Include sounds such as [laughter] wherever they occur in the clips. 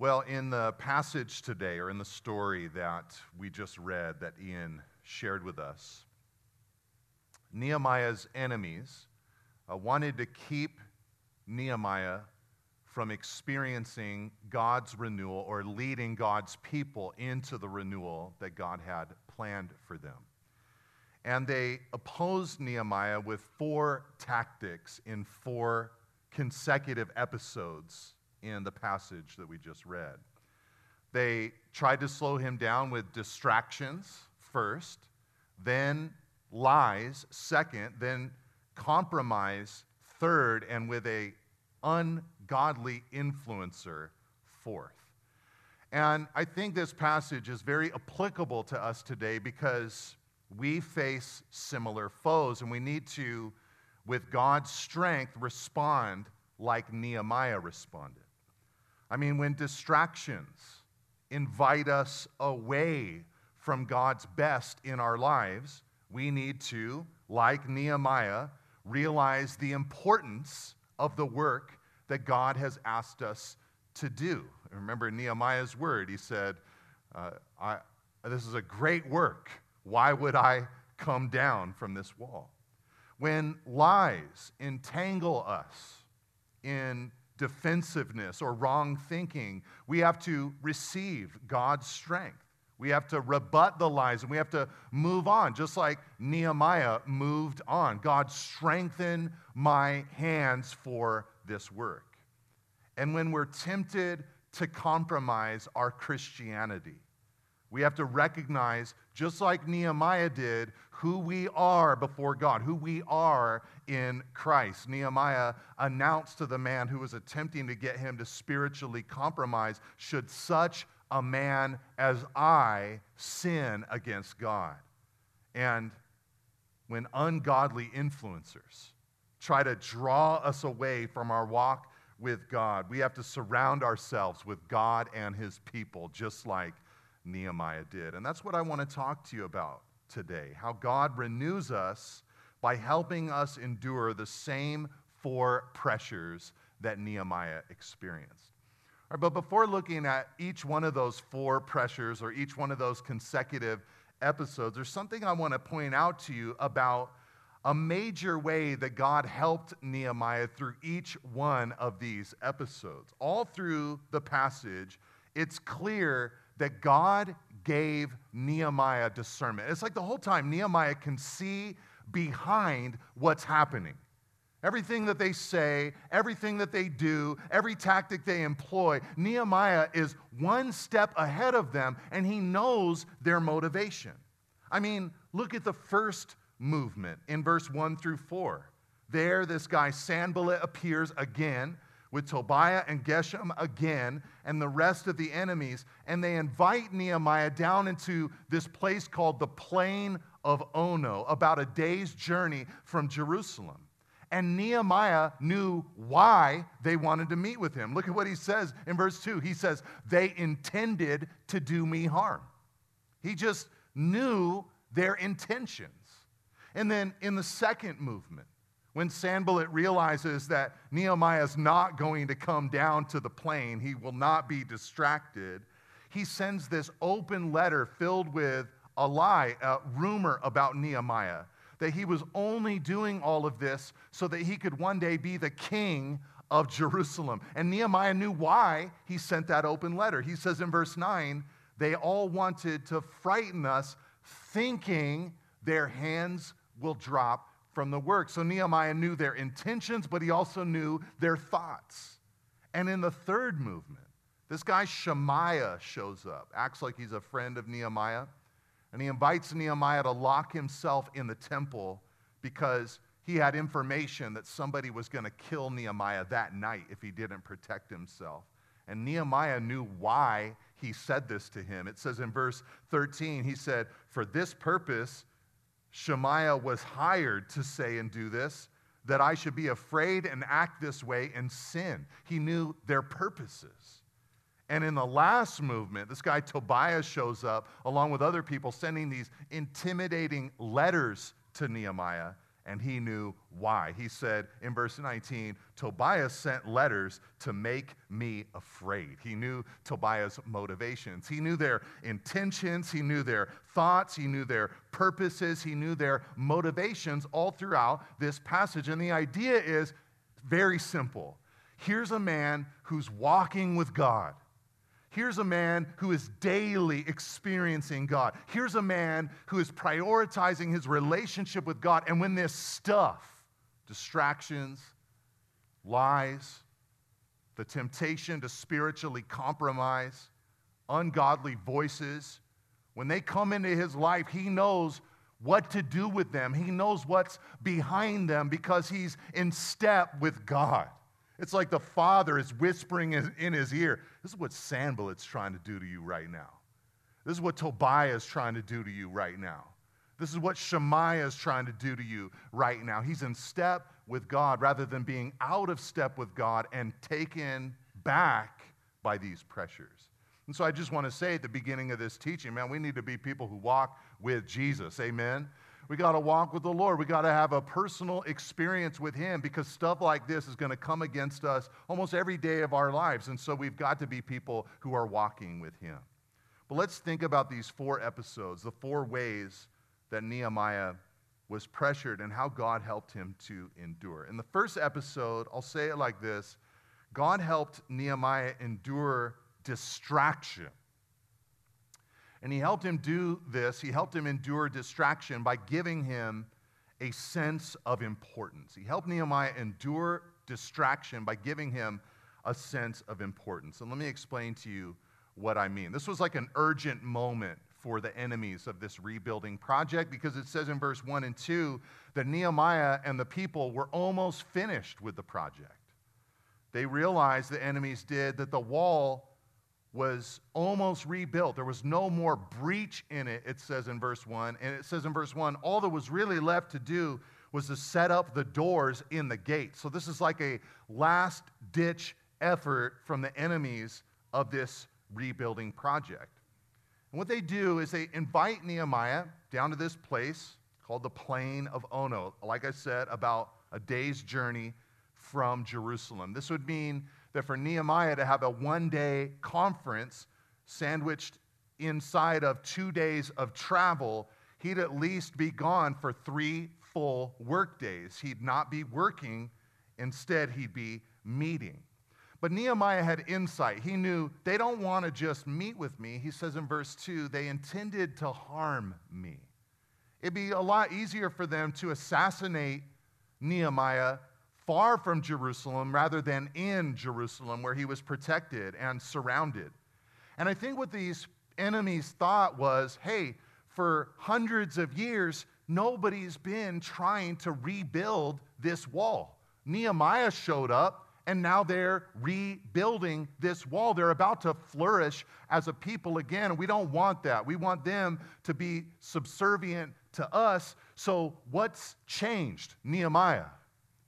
Well, in the passage today, or in the story that we just read that Ian shared with us, Nehemiah's enemies uh, wanted to keep Nehemiah from experiencing God's renewal or leading God's people into the renewal that God had planned for them. And they opposed Nehemiah with four tactics in four consecutive episodes in the passage that we just read. They tried to slow him down with distractions first, then lies second, then compromise third, and with a ungodly influencer fourth. And I think this passage is very applicable to us today because we face similar foes and we need to, with God's strength, respond like Nehemiah responded. I mean, when distractions invite us away from God's best in our lives, we need to, like Nehemiah, realize the importance of the work that God has asked us to do. Remember Nehemiah's word. He said, uh, I, This is a great work. Why would I come down from this wall? When lies entangle us in defensiveness or wrong thinking, we have to receive God's strength. We have to rebut the lies and we have to move on, just like Nehemiah moved on. God, strengthen my hands for this work. And when we're tempted to compromise our Christianity, we have to recognize, just like Nehemiah did, who we are before God, who we are in Christ. Nehemiah announced to the man who was attempting to get him to spiritually compromise should such a man as I sin against God. And when ungodly influencers try to draw us away from our walk with God, we have to surround ourselves with God and his people, just like Nehemiah did. And that's what I want to talk to you about today how God renews us by helping us endure the same four pressures that Nehemiah experienced. Right, but before looking at each one of those four pressures or each one of those consecutive episodes, there's something I want to point out to you about a major way that God helped Nehemiah through each one of these episodes. All through the passage, it's clear that God gave Nehemiah discernment. It's like the whole time Nehemiah can see behind what's happening. Everything that they say, everything that they do, every tactic they employ, Nehemiah is one step ahead of them and he knows their motivation. I mean, look at the first movement in verse 1 through 4. There, this guy Sanballat appears again with Tobiah and Geshem again and the rest of the enemies, and they invite Nehemiah down into this place called the Plain of Ono, about a day's journey from Jerusalem. And Nehemiah knew why they wanted to meet with him. Look at what he says in verse 2. He says, They intended to do me harm. He just knew their intentions. And then in the second movement, when Sanballat realizes that Nehemiah is not going to come down to the plain, he will not be distracted, he sends this open letter filled with a lie, a rumor about Nehemiah that he was only doing all of this so that he could one day be the king of Jerusalem. And Nehemiah knew why he sent that open letter. He says in verse 9, they all wanted to frighten us, thinking their hands will drop from the work. So Nehemiah knew their intentions, but he also knew their thoughts. And in the third movement, this guy Shemaiah shows up, acts like he's a friend of Nehemiah. And he invites Nehemiah to lock himself in the temple because he had information that somebody was going to kill Nehemiah that night if he didn't protect himself. And Nehemiah knew why he said this to him. It says in verse 13, he said, For this purpose, Shemaiah was hired to say and do this, that I should be afraid and act this way and sin. He knew their purposes. And in the last movement, this guy Tobias shows up along with other people sending these intimidating letters to Nehemiah. And he knew why. He said in verse 19, Tobias sent letters to make me afraid. He knew Tobias' motivations. He knew their intentions. He knew their thoughts. He knew their purposes. He knew their motivations all throughout this passage. And the idea is very simple. Here's a man who's walking with God. Here's a man who is daily experiencing God. Here's a man who is prioritizing his relationship with God. And when this stuff, distractions, lies, the temptation to spiritually compromise, ungodly voices, when they come into his life, he knows what to do with them. He knows what's behind them because he's in step with God. It's like the father is whispering in his ear. This is what Sanballat's trying to do to you right now. This is what Tobiah is trying to do to you right now. This is what Shemaiah is trying to do to you right now. He's in step with God rather than being out of step with God and taken back by these pressures. And so I just want to say at the beginning of this teaching, man, we need to be people who walk with Jesus. Amen. We got to walk with the Lord. We got to have a personal experience with Him because stuff like this is going to come against us almost every day of our lives. And so we've got to be people who are walking with Him. But let's think about these four episodes, the four ways that Nehemiah was pressured and how God helped him to endure. In the first episode, I'll say it like this God helped Nehemiah endure distraction. And he helped him do this. He helped him endure distraction by giving him a sense of importance. He helped Nehemiah endure distraction by giving him a sense of importance. And let me explain to you what I mean. This was like an urgent moment for the enemies of this rebuilding project because it says in verse 1 and 2 that Nehemiah and the people were almost finished with the project. They realized, the enemies did, that the wall was almost rebuilt. There was no more breach in it, it says in verse 1. And it says in verse 1 all that was really left to do was to set up the doors in the gate. So this is like a last ditch effort from the enemies of this rebuilding project. And what they do is they invite Nehemiah down to this place called the Plain of Ono. Like I said, about a day's journey from Jerusalem. This would mean that for Nehemiah to have a one day conference sandwiched inside of two days of travel, he'd at least be gone for three full work days. He'd not be working, instead, he'd be meeting. But Nehemiah had insight. He knew they don't want to just meet with me. He says in verse 2 they intended to harm me. It'd be a lot easier for them to assassinate Nehemiah far from Jerusalem rather than in Jerusalem, where he was protected and surrounded. And I think what these enemies thought was hey, for hundreds of years, nobody's been trying to rebuild this wall. Nehemiah showed up, and now they're rebuilding this wall. They're about to flourish as a people again, and we don't want that. We want them to be subservient to us. So, what's changed? Nehemiah.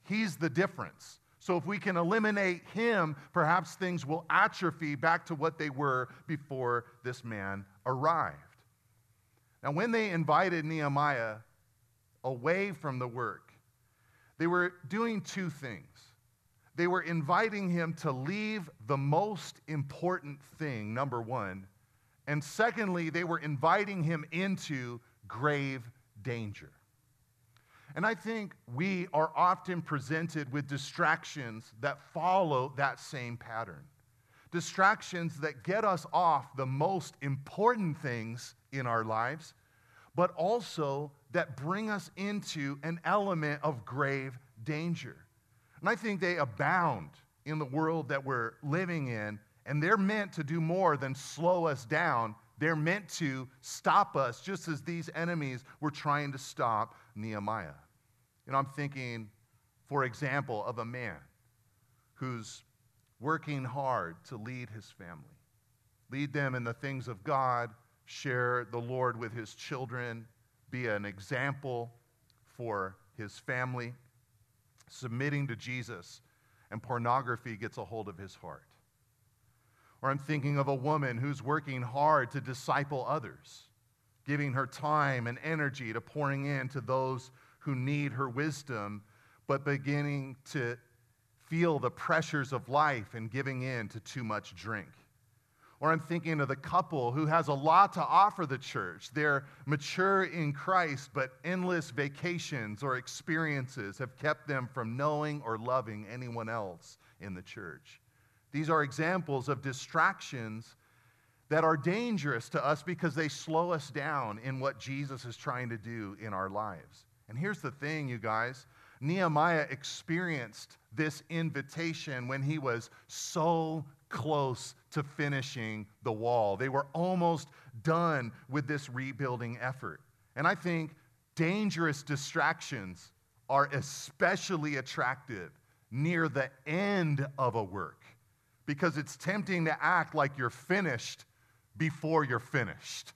He's the difference. So if we can eliminate him, perhaps things will atrophy back to what they were before this man arrived. Now, when they invited Nehemiah away from the work, they were doing two things. They were inviting him to leave the most important thing, number one. And secondly, they were inviting him into grave danger. And I think we are often presented with distractions that follow that same pattern. Distractions that get us off the most important things in our lives, but also that bring us into an element of grave danger. And I think they abound in the world that we're living in, and they're meant to do more than slow us down. They're meant to stop us, just as these enemies were trying to stop Nehemiah. And I'm thinking, for example, of a man who's working hard to lead his family, lead them in the things of God, share the Lord with his children, be an example for his family, submitting to Jesus, and pornography gets a hold of his heart. Or I'm thinking of a woman who's working hard to disciple others, giving her time and energy to pouring in to those who need her wisdom, but beginning to feel the pressures of life and giving in to too much drink. Or I'm thinking of the couple who has a lot to offer the church. They're mature in Christ, but endless vacations or experiences have kept them from knowing or loving anyone else in the church. These are examples of distractions that are dangerous to us because they slow us down in what Jesus is trying to do in our lives. And here's the thing, you guys Nehemiah experienced this invitation when he was so close to finishing the wall. They were almost done with this rebuilding effort. And I think dangerous distractions are especially attractive near the end of a work because it's tempting to act like you're finished before you're finished.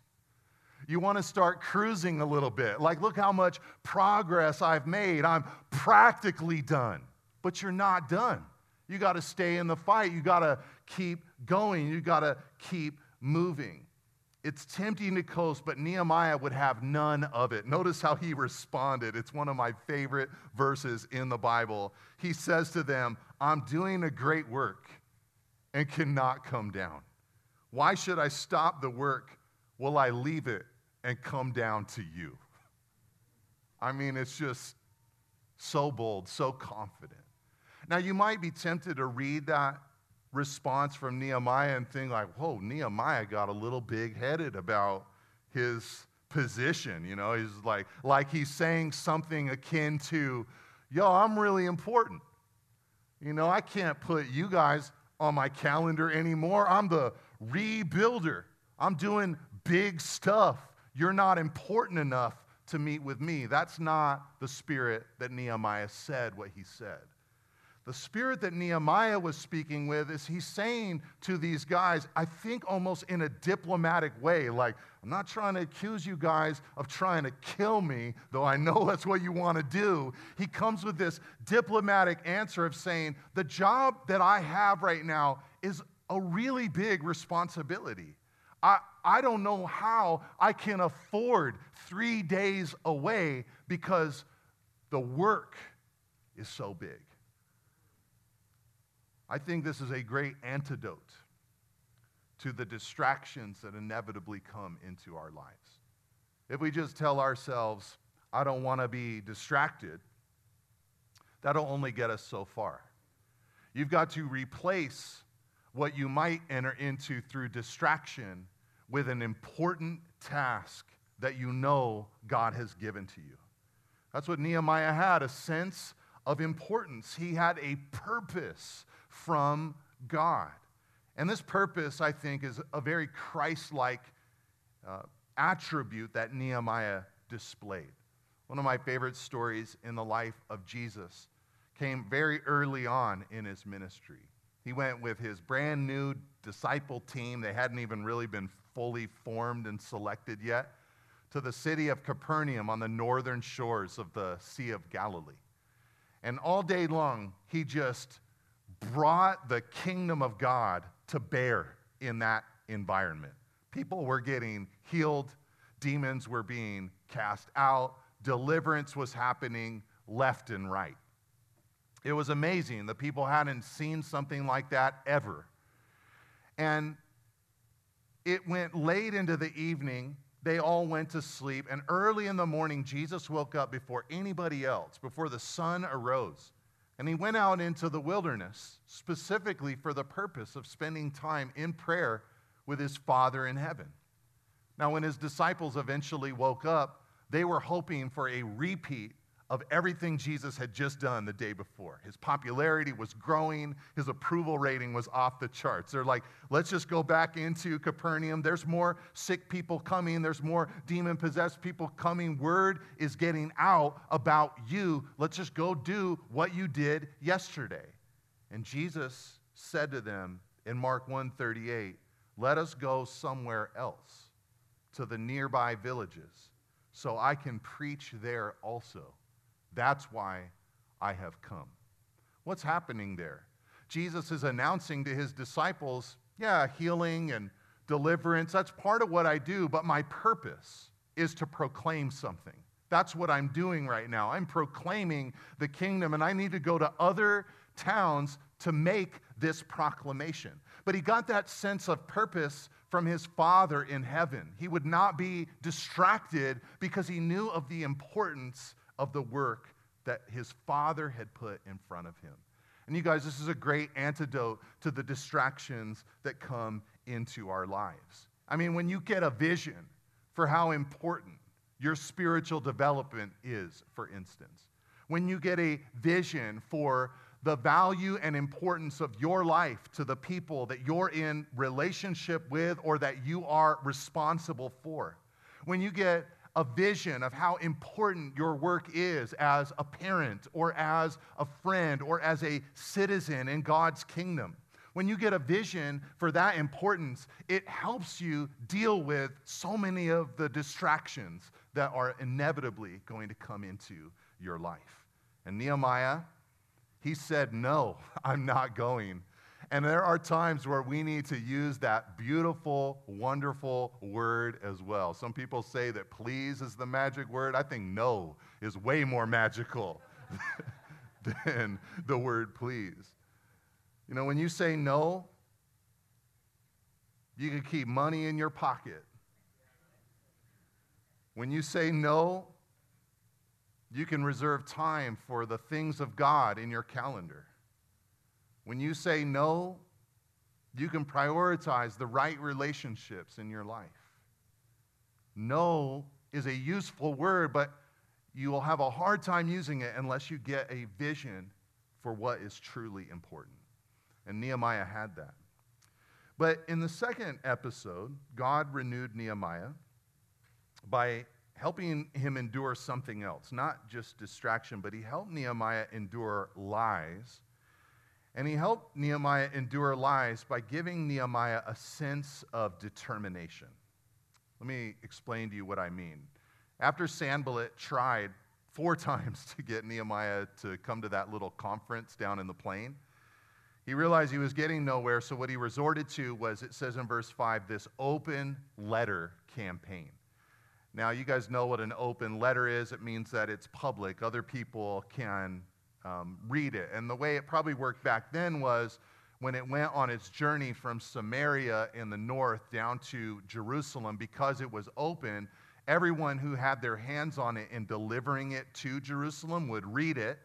You want to start cruising a little bit. Like, look how much progress I've made. I'm practically done. But you're not done. You got to stay in the fight. You got to keep going. You got to keep moving. It's tempting to coast, but Nehemiah would have none of it. Notice how he responded. It's one of my favorite verses in the Bible. He says to them, I'm doing a great work and cannot come down. Why should I stop the work? Will I leave it and come down to you? I mean, it's just so bold, so confident. Now, you might be tempted to read that response from Nehemiah and think, like, whoa, Nehemiah got a little big headed about his position. You know, he's like, like he's saying something akin to, yo, I'm really important. You know, I can't put you guys on my calendar anymore. I'm the rebuilder. I'm doing big stuff. You're not important enough to meet with me. That's not the spirit that Nehemiah said what he said. The spirit that Nehemiah was speaking with is he's saying to these guys, I think almost in a diplomatic way, like, I'm not trying to accuse you guys of trying to kill me, though I know [laughs] that's what you want to do. He comes with this diplomatic answer of saying, The job that I have right now is a really big responsibility. I, I don't know how I can afford three days away because the work is so big. I think this is a great antidote to the distractions that inevitably come into our lives. If we just tell ourselves, I don't want to be distracted, that'll only get us so far. You've got to replace what you might enter into through distraction with an important task that you know God has given to you. That's what Nehemiah had a sense of importance. He had a purpose from God. And this purpose, I think, is a very Christ like uh, attribute that Nehemiah displayed. One of my favorite stories in the life of Jesus came very early on in his ministry. He went with his brand new disciple team, they hadn't even really been fully formed and selected yet, to the city of Capernaum on the northern shores of the Sea of Galilee. And all day long, he just brought the kingdom of God to bear in that environment. People were getting healed, demons were being cast out, deliverance was happening left and right. It was amazing. The people hadn't seen something like that ever. And it went late into the evening. They all went to sleep. And early in the morning, Jesus woke up before anybody else, before the sun arose. And he went out into the wilderness specifically for the purpose of spending time in prayer with his Father in heaven. Now, when his disciples eventually woke up, they were hoping for a repeat of everything Jesus had just done the day before. His popularity was growing, his approval rating was off the charts. They're like, let's just go back into Capernaum. There's more sick people coming, there's more demon possessed people coming. Word is getting out about you. Let's just go do what you did yesterday. And Jesus said to them in Mark 138, let us go somewhere else to the nearby villages so I can preach there also that's why I have come. What's happening there? Jesus is announcing to his disciples, yeah, healing and deliverance, that's part of what I do, but my purpose is to proclaim something. That's what I'm doing right now. I'm proclaiming the kingdom, and I need to go to other towns to make this proclamation. But he got that sense of purpose from his Father in heaven. He would not be distracted because he knew of the importance of the work that his Father had put in front of him. And you guys, this is a great antidote to the distractions that come into our lives. I mean, when you get a vision for how important your spiritual development is, for instance, when you get a vision for the value and importance of your life to the people that you're in relationship with or that you are responsible for, when you get a vision of how important your work is as a parent or as a friend or as a citizen in God's kingdom, when you get a vision for that importance, it helps you deal with so many of the distractions that are inevitably going to come into your life. And Nehemiah, he said, No, [laughs] I'm not going. And there are times where we need to use that beautiful, wonderful word as well. Some people say that please is the magic word. I think no is way more magical [laughs] than the word please. You know, when you say no, you can keep money in your pocket. When you say no, you can reserve time for the things of God in your calendar. When you say no, you can prioritize the right relationships in your life. No is a useful word, but you will have a hard time using it unless you get a vision for what is truly important. And Nehemiah had that. But in the second episode, God renewed Nehemiah by helping him endure something else, not just distraction, but he helped Nehemiah endure lies. And he helped Nehemiah endure lies by giving Nehemiah a sense of determination. Let me explain to you what I mean. After Sanballat tried four [laughs] times to get Nehemiah to come to that little conference down in the plain, he realized he was getting nowhere, so what he resorted to was, it says in verse 5, this open letter campaign. Now, you guys know what an open letter is. It means that it's public, other people can um, read it. And the way it probably worked back then was when it went on its journey from Samaria in the north down to Jerusalem, because it was open, everyone who had their hands on it in delivering it to Jerusalem would read it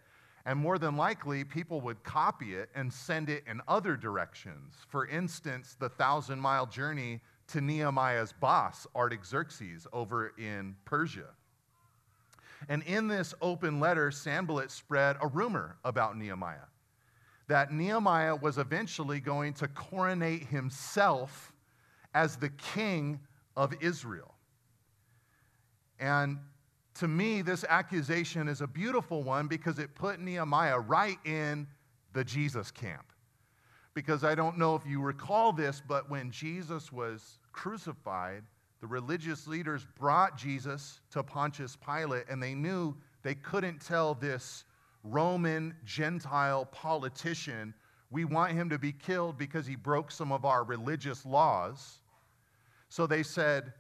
and more than likely, people would copy it and send it in other directions. For instance, the thousand mile journey to Nehemiah's boss, Artaxerxes, over in Persia. And in this open letter, Sanballat spread a rumor about Nehemiah that Nehemiah was eventually going to coronate himself as the king of Israel. And to me, this accusation is a beautiful one because it put Nehemiah right in the Jesus camp. Because I don't know if you recall this, but when Jesus was crucified, the religious leaders brought Jesus to Pontius Pilate, and they knew they couldn't tell this Roman Gentile politician, we want him to be killed because he broke some of our religious laws. So they said,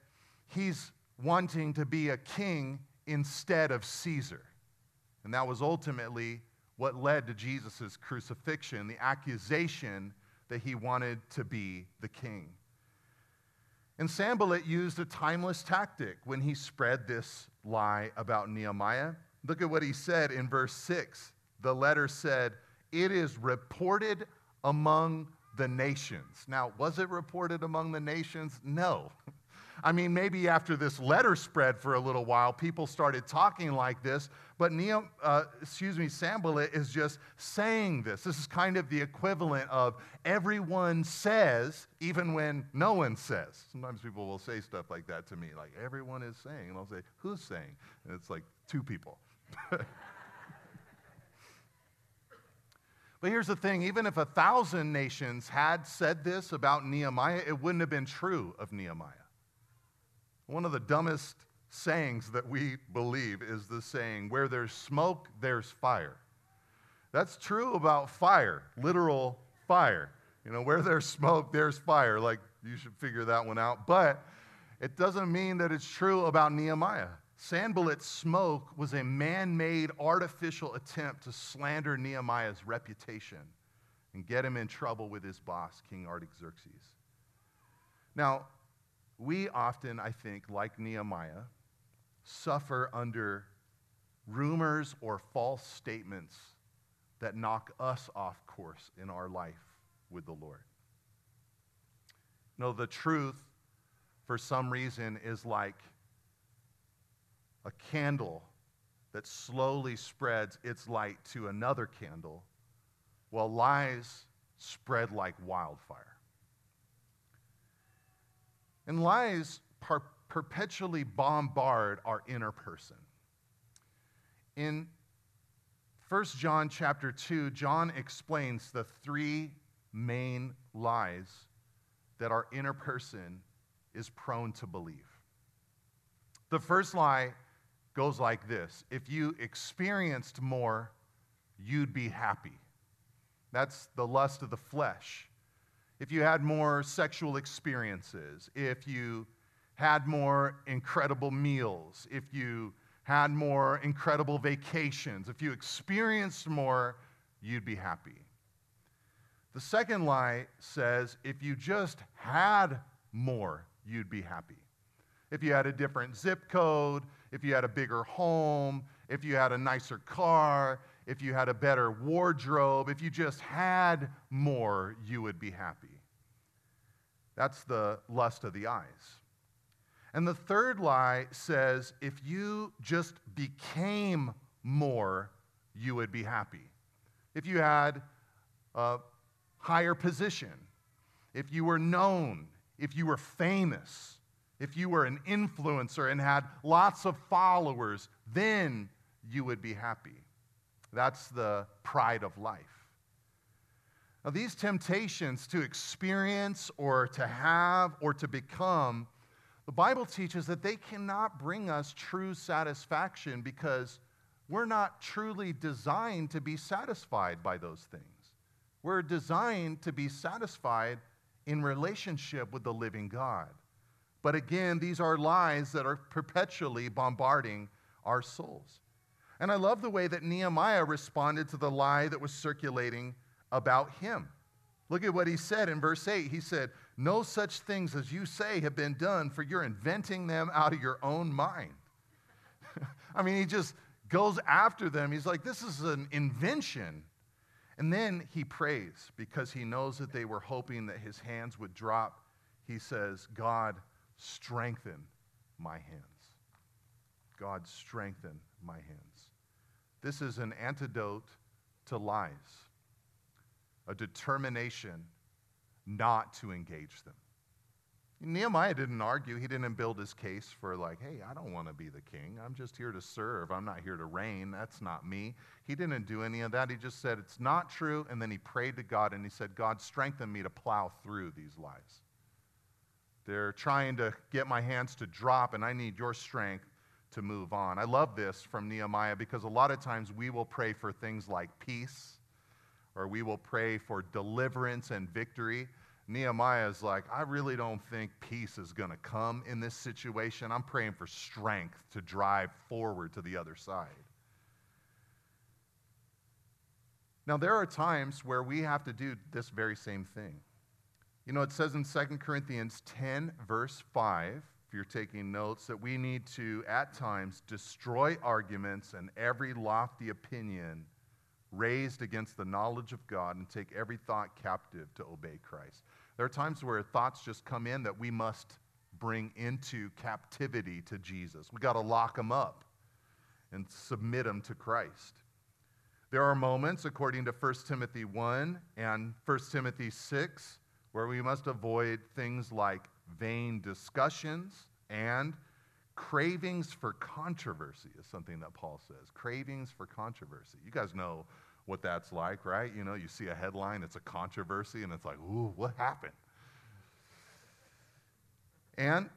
he's wanting to be a king instead of Caesar. And that was ultimately what led to Jesus' crucifixion, the accusation that he wanted to be the king. And Sanballat used a timeless tactic when he spread this lie about Nehemiah. Look at what he said in verse 6. The letter said, It is reported among the nations. Now, was it reported among the nations? No. [laughs] I mean, maybe after this letter spread for a little while, people started talking like this, but Neo, uh, excuse me, Sanballat is just saying this. This is kind of the equivalent of everyone says, even when no one says. Sometimes people will say stuff like that to me, like, everyone is saying. And I'll say, who's saying? And it's like two people. [laughs] But here's the thing even if a thousand nations had said this about Nehemiah, it wouldn't have been true of Nehemiah. One of the dumbest sayings that we believe is the saying, where there's smoke, there's fire. That's true about fire, literal fire. You know, where there's smoke, there's fire. Like, you should figure that one out. But it doesn't mean that it's true about Nehemiah. Sanballat smoke was a man made artificial attempt to slander Nehemiah's reputation and get him in trouble with his boss, King Artaxerxes. Now, we often, I think, like Nehemiah, suffer under rumors or false statements that knock us off course in our life with the Lord. No, the truth, for some reason, is like a candle that slowly spreads its light to another candle, while lies spread like wildfire. And lies per- perpetually bombard our inner person. In 1 John chapter 2, John explains the three main lies that our inner person is prone to believe. The first lie goes like this If you experienced more, you'd be happy. That's the lust of the flesh. If you had more sexual experiences, if you had more incredible meals, if you had more incredible vacations, if you experienced more, you'd be happy. The second lie says if you just had more, you'd be happy. If you had a different zip code, if you had a bigger home, if you had a nicer car, if you had a better wardrobe, if you just had more, you would be happy. That's the lust of the eyes. And the third lie says if you just became more, you would be happy. If you had a higher position, if you were known, if you were famous, if you were an influencer and had lots of followers, then you would be happy. That's the pride of life. Now, these temptations to experience or to have or to become the Bible teaches that they cannot bring us true satisfaction because we're not truly designed to be satisfied by those things. We're designed to be satisfied in relationship with the living God. But again, these are lies that are perpetually bombarding our souls. And I love the way that Nehemiah responded to the lie that was circulating about him. Look at what he said in verse 8. He said, no such things as you say have been done, for you're inventing them out of your own mind. [laughs] I mean, he just goes after them. He's like, this is an invention. And then he prays because he knows that they were hoping that his hands would drop. He says, God, strengthen my hands. God, strengthen my hands. This is an antidote to lies, a determination not to engage them. Nehemiah didn't argue. He didn't build his case for, like, hey, I don't want to be the king. I'm just here to serve. I'm not here to reign. That's not me. He didn't do any of that. He just said, it's not true. And then he prayed to God and he said, God, strengthen me to plow through these lies. They're trying to get my hands to drop, and I need your strength to move on. I love this from Nehemiah because a lot of times we will pray for things like peace or we will pray for deliverance and victory. Nehemiah is like, I really don't think peace is going to come in this situation. I'm praying for strength to drive forward to the other side. Now, there are times where we have to do this very same thing. You know, it says in 2 Corinthians 10, verse 5, if you're taking notes, that we need to, at times, destroy arguments and every lofty opinion raised against the knowledge of God and take every thought captive to obey Christ. There are times where thoughts just come in that we must bring into captivity to Jesus. We got to lock them up and submit them to Christ. There are moments, according to 1 Timothy 1 and 1 Timothy 6, where we must avoid things like vain discussions and cravings for controversy, is something that Paul says. Cravings for controversy. You guys know what that's like, right? You know, you see a headline, it's a controversy, and it's like, ooh, what happened? And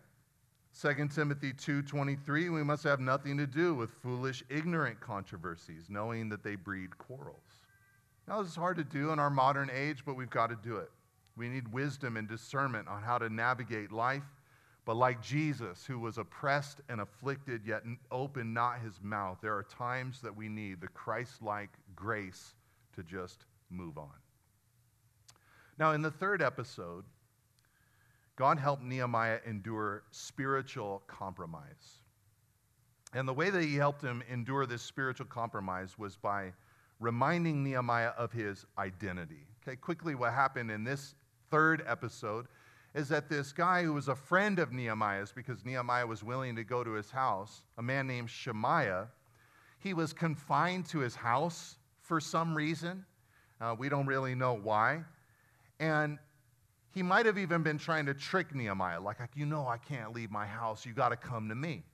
2 Timothy 2:23, we must have nothing to do with foolish, ignorant controversies, knowing that they breed quarrels. Now, this is hard to do in our modern age, but we've got to do it. We need wisdom and discernment on how to navigate life But like Jesus, who was oppressed and afflicted, yet opened not his mouth, there are times that we need the Christ like grace to just move on. Now, in the third episode, God helped Nehemiah endure spiritual compromise. And the way that he helped him endure this spiritual compromise was by reminding Nehemiah of his identity. Okay, quickly, what happened in this third episode is that this guy who was a friend of Nehemiah's, because Nehemiah was willing to go to his house, a man named Shemaiah, he was confined to his house for some reason. Uh, we don't really know why. And he might have even been trying to trick Nehemiah, like, you know, I can't leave my house. You got to come to me.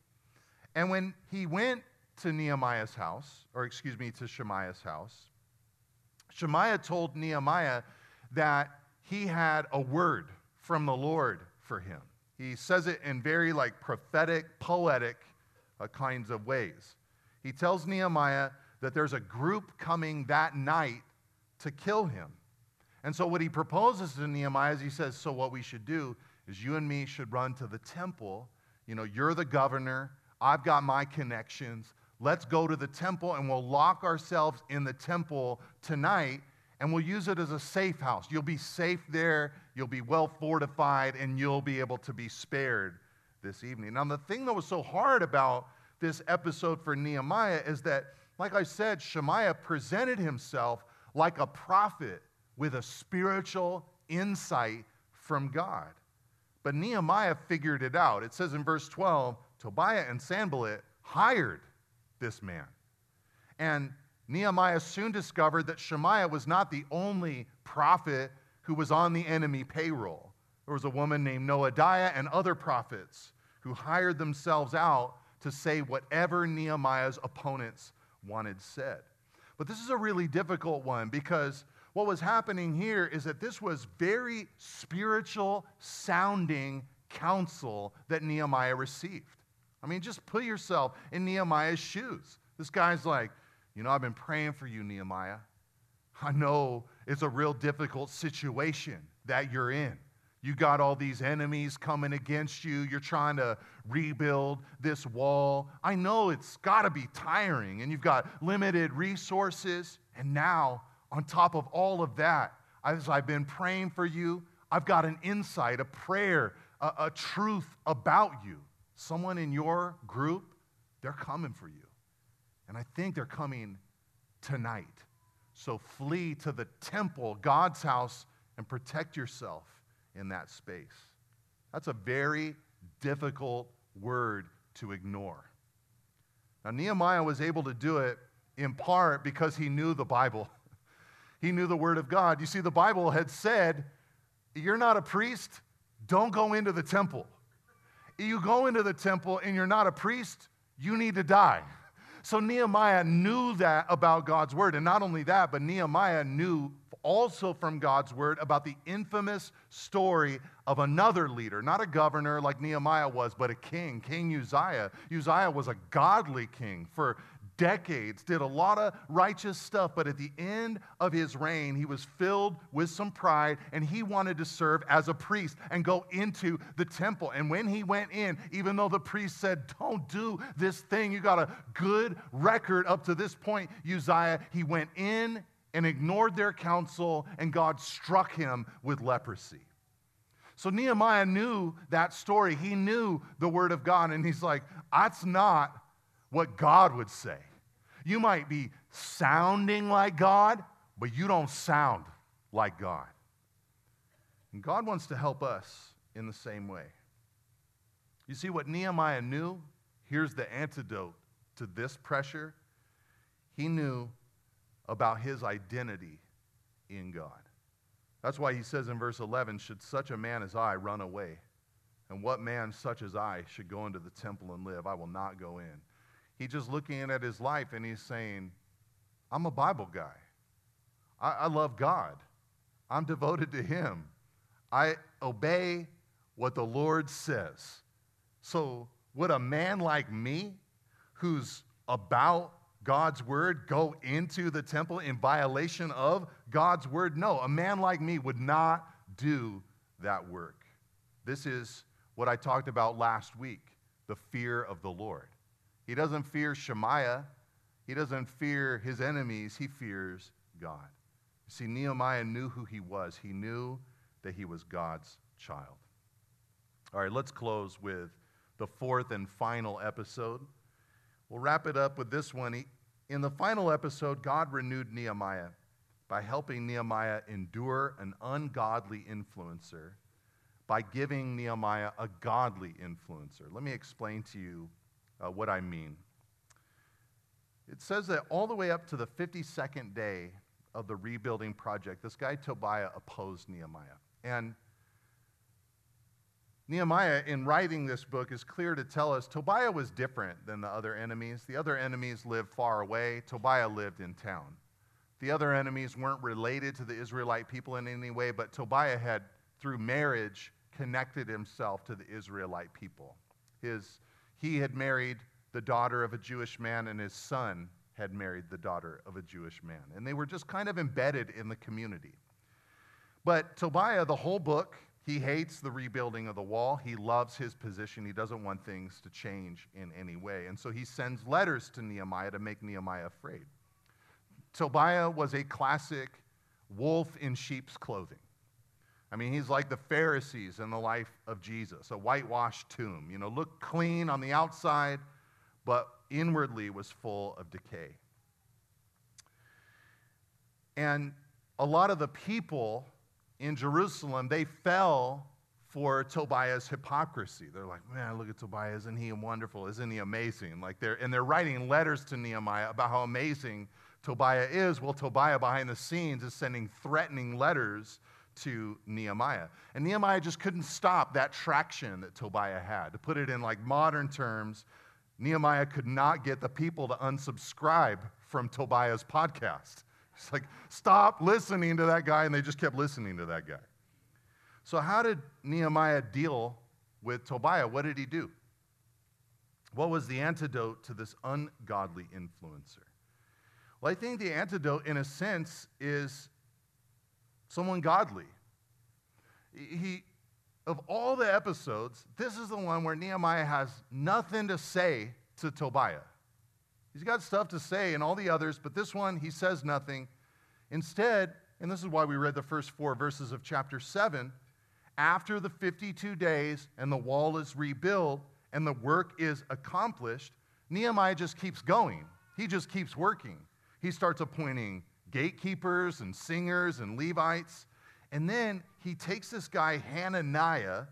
And when he went to Nehemiah's house, or excuse me, to Shemaiah's house, Shemaiah told Nehemiah that he had a word from the Lord for him. He says it in very like prophetic, poetic uh, kinds of ways. He tells Nehemiah that there's a group coming that night to kill him. And so what he proposes to Nehemiah is he says, so what we should do is you and me should run to the temple. You know, you're the governor. I've got my connections. Let's go to the temple and we'll lock ourselves in the temple tonight and we'll use it as a safe house. You'll be safe there, you'll be well fortified, and you'll be able to be spared this evening. Now, the thing that was so hard about this episode for Nehemiah is that, like I said, Shemaiah presented himself like a prophet with a spiritual insight from God. But Nehemiah figured it out. It says in verse 12 Tobiah and Sanballat hired this man. And Nehemiah soon discovered that Shemaiah was not the only prophet who was on the enemy payroll. There was a woman named Noadiah and other prophets who hired themselves out to say whatever Nehemiah's opponents wanted said. But this is a really difficult one because what was happening here is that this was very spiritual sounding counsel that Nehemiah received. I mean, just put yourself in Nehemiah's shoes. This guy's like, you know, I've been praying for you, Nehemiah. I know it's a real difficult situation that you're in. You got all these enemies coming against you. You're trying to rebuild this wall. I know it's got to be tiring and you've got limited resources. And now, on top of all of that, as I've been praying for you, I've got an insight, a prayer, a, a truth about you. Someone in your group, they're coming for you. And I think they're coming tonight. So flee to the temple, God's house, and protect yourself in that space. That's a very difficult word to ignore. Now, Nehemiah was able to do it in part because he knew the Bible. [laughs] he knew the Word of God. You see, the Bible had said, You're not a priest, don't go into the temple. You go into the temple and you're not a priest, you need to die. So Nehemiah knew that about God's word. And not only that, but Nehemiah knew also from God's word about the infamous story of another leader, not a governor like Nehemiah was, but a king, King Uzziah. Uzziah was a godly king for decades, did a lot of righteous stuff, but at the end of his reign, he was filled with some pride and he wanted to serve as a priest and go into the temple. And when he went in, even though the priest said, Don't do this thing, you got a good record up to this point, Uzziah, he went in and ignored their counsel, and God struck him with leprosy. So Nehemiah knew that story. He knew the word of God, and he's like, That's not what God would say. You might be sounding like God, but you don't sound like God. And God wants to help us in the same way. You see, what Nehemiah knew, here's the antidote to this pressure. He knew about his identity in God. That's why he says in verse 11, Should such a man as I run away? And what man such as I should go into the temple and live? I will not go in. He's just looking at his life and he's saying, I'm a Bible guy. I, I love God. I'm devoted to Him. I obey what the Lord says. So, would a man like me, who's about God's word, go into the temple in violation of God's word? No, a man like me would not do that work. This is what I talked about last week the fear of the Lord. He doesn't fear Shemaiah, he doesn't fear his enemies, he fears God. See, Nehemiah knew who he was, he knew that he was God's child. All right, let's close with the fourth and final episode. We'll wrap it up with this one. In the final episode, God renewed Nehemiah by helping Nehemiah endure an ungodly influencer by giving Nehemiah a godly influencer. Let me explain to you uh, what I mean. It says that all the way up to the 52nd day of the rebuilding project, this guy Tobiah opposed Nehemiah. And Nehemiah, in writing this book, is clear to tell us Tobiah was different than the other enemies. The other enemies lived far away, Tobiah lived in town. The other enemies weren't related to the Israelite people in any way, but Tobiah had, through marriage, connected himself to the Israelite people. His, he had married the daughter of a Jewish man, and his son had married the daughter of a Jewish man. And they were just kind of embedded in the community. But Tobiah, the whole book, he hates the rebuilding of the wall. He loves his position. He doesn't want things to change in any way. And so he sends letters to Nehemiah to make Nehemiah afraid. Tobiah was a classic wolf in sheep's clothing. I mean, he's like the Pharisees in the life of Jesus, a whitewashed tomb. You know, looked clean on the outside, but inwardly was full of decay. And a lot of the people in Jerusalem, they fell for Tobiah's hypocrisy. They're like, man, look at Tobiah. Isn't he wonderful? Isn't he amazing? Like they're, and they're writing letters to Nehemiah about how amazing Tobiah is. Well, Tobiah behind the scenes is sending threatening letters to Nehemiah. And Nehemiah just couldn't stop that traction that Tobiah had. To put it in like modern terms, Nehemiah could not get the people to unsubscribe from Tobiah's podcast. It's like, stop listening to that guy, and they just kept listening to that guy. So, how did Nehemiah deal with Tobiah? What did he do? What was the antidote to this ungodly influencer? Well, I think the antidote, in a sense, is someone godly. He, of all the episodes, this is the one where Nehemiah has nothing to say to Tobiah. He's got stuff to say in all the others, but this one, he says nothing. Instead, and this is why we read the first four verses of chapter 7, after the 52 days and the wall is rebuilt and the work is accomplished, Nehemiah just keeps going. He just keeps working. He starts appointing gatekeepers and singers and Levites. And then he takes this guy, Hananiah,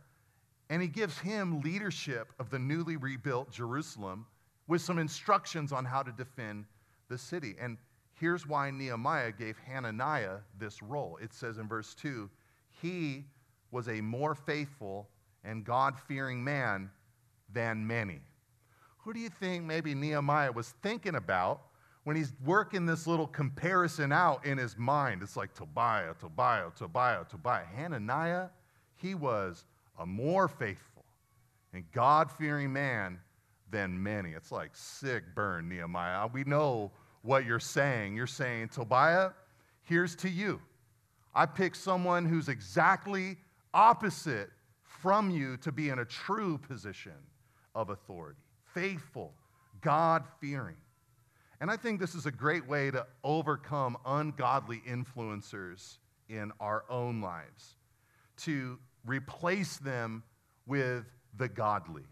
and he gives him leadership of the newly rebuilt Jerusalem with some instructions on how to defend the city. And here's why Nehemiah gave Hananiah this role. It says in verse 2 he was a more faithful and God fearing man than many. Who do you think maybe Nehemiah was thinking about when he's working this little comparison out in his mind, it's like Tobiah, Tobiah, Tobiah, Tobiah. Hananiah, he was a more faithful and God fearing man than many. It's like sick burn, Nehemiah. We know what you're saying. You're saying, Tobiah, here's to you. I pick someone who's exactly opposite from you to be in a true position of authority, faithful, God fearing. And I think this is a great way to overcome ungodly influencers in our own lives, to replace them with the godly,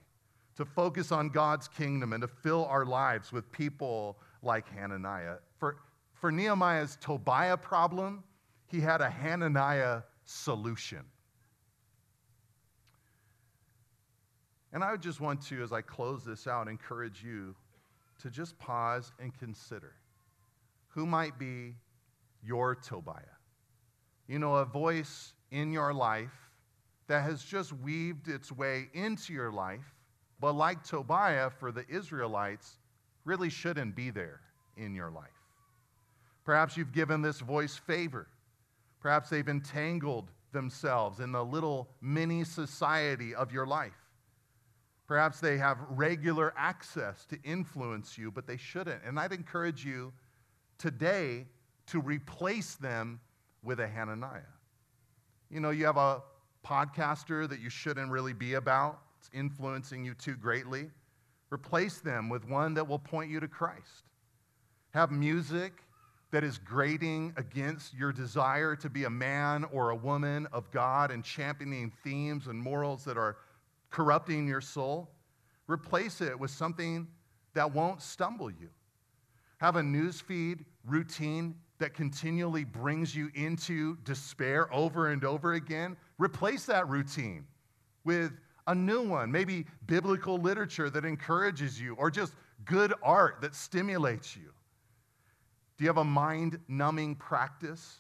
to focus on God's kingdom and to fill our lives with people like Hananiah. For, for Nehemiah's Tobiah problem, he had a Hananiah solution. And I would just want to, as I close this out, encourage you to just pause and consider who might be your Tobiah. You know, a voice in your life that has just weaved its way into your life, but like Tobiah for the Israelites, really shouldn't be there in your life. Perhaps you've given this voice favor. Perhaps they've entangled themselves in the little mini society of your life. Perhaps they have regular access to influence you, but they shouldn't. And I'd encourage you today to replace them with a Hananiah. You know, you have a podcaster that you shouldn't really be about, it's influencing you too greatly. Replace them with one that will point you to Christ. Have music that is grating against your desire to be a man or a woman of God and championing themes and morals that are corrupting your soul. Replace it with something that won't stumble you. Have a newsfeed routine that continually brings you into despair over and over again. Replace that routine with a new one, maybe biblical literature that encourages you, or just good art that stimulates you. Do you have a mind numbing practice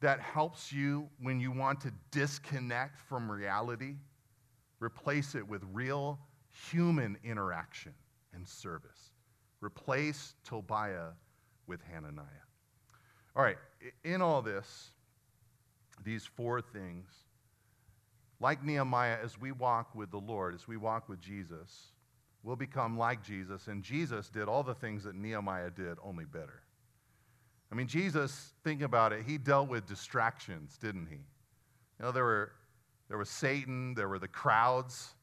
that helps you when you want to disconnect from reality? Replace it with real human interaction and service. Replace Tobiah with Hananiah. All right, in all this, these four things, like Nehemiah, as we walk with the Lord, as we walk with Jesus, we'll become like Jesus. And Jesus did all the things that Nehemiah did, only better. I mean, Jesus, think about it, he dealt with distractions, didn't he? You know, there, were, there was Satan, there were the crowds,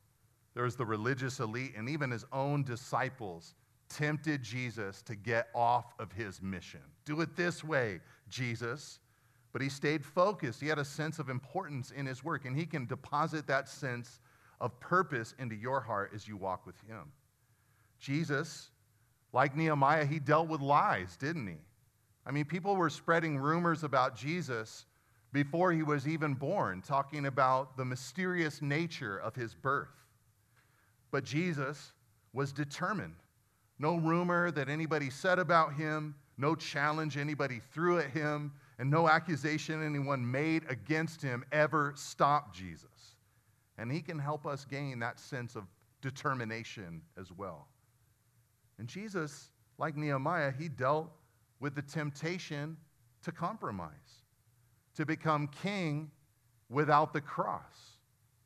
there was the religious elite, and even his own disciples tempted Jesus to get off of his mission. Do it this way, Jesus. But he stayed focused. He had a sense of importance in his work, and he can deposit that sense of purpose into your heart as you walk with him. Jesus, like Nehemiah, he dealt with lies, didn't he? I mean, people were spreading rumors about Jesus before he was even born, talking about the mysterious nature of his birth. But Jesus was determined. No rumor that anybody said about him, no challenge anybody threw at him, and no accusation anyone made against him ever stopped Jesus. And he can help us gain that sense of determination as well. And Jesus, like Nehemiah, he dealt with the temptation to compromise, to become king without the cross.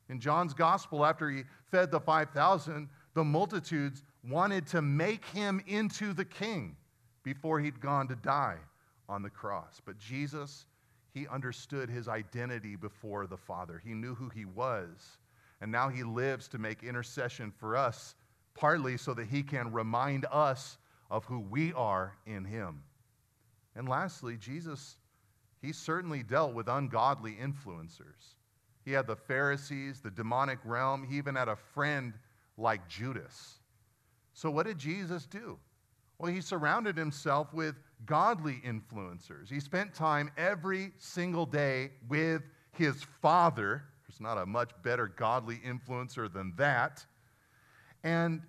In John's gospel, after he fed the 5,000, the multitudes wanted to make him into the king before he'd gone to die on the cross. But Jesus, he understood his identity before the Father. He knew who he was. And now he lives to make intercession for us, partly so that he can remind us of who we are in him. And lastly, Jesus, he certainly dealt with ungodly influencers. He had the Pharisees, the demonic realm. He even had a friend like Judas. So, what did Jesus do? Well, he surrounded himself with godly influencers. He spent time every single day with his father. There's not a much better godly influencer than that. And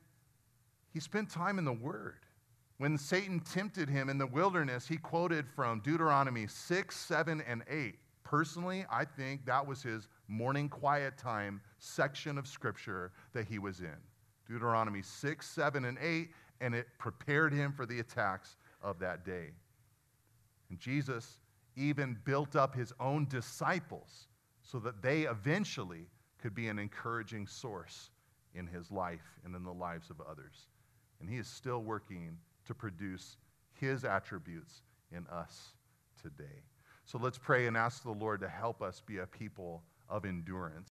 he spent time in the Word. When Satan tempted him in the wilderness, he quoted from Deuteronomy 6, 7, and 8. Personally, I think that was his morning quiet time section of scripture that he was in. Deuteronomy 6, 7, and 8, and it prepared him for the attacks of that day. And Jesus even built up his own disciples so that they eventually could be an encouraging source in his life and in the lives of others. And he is still working to produce his attributes in us today. So let's pray and ask the Lord to help us be a people of endurance.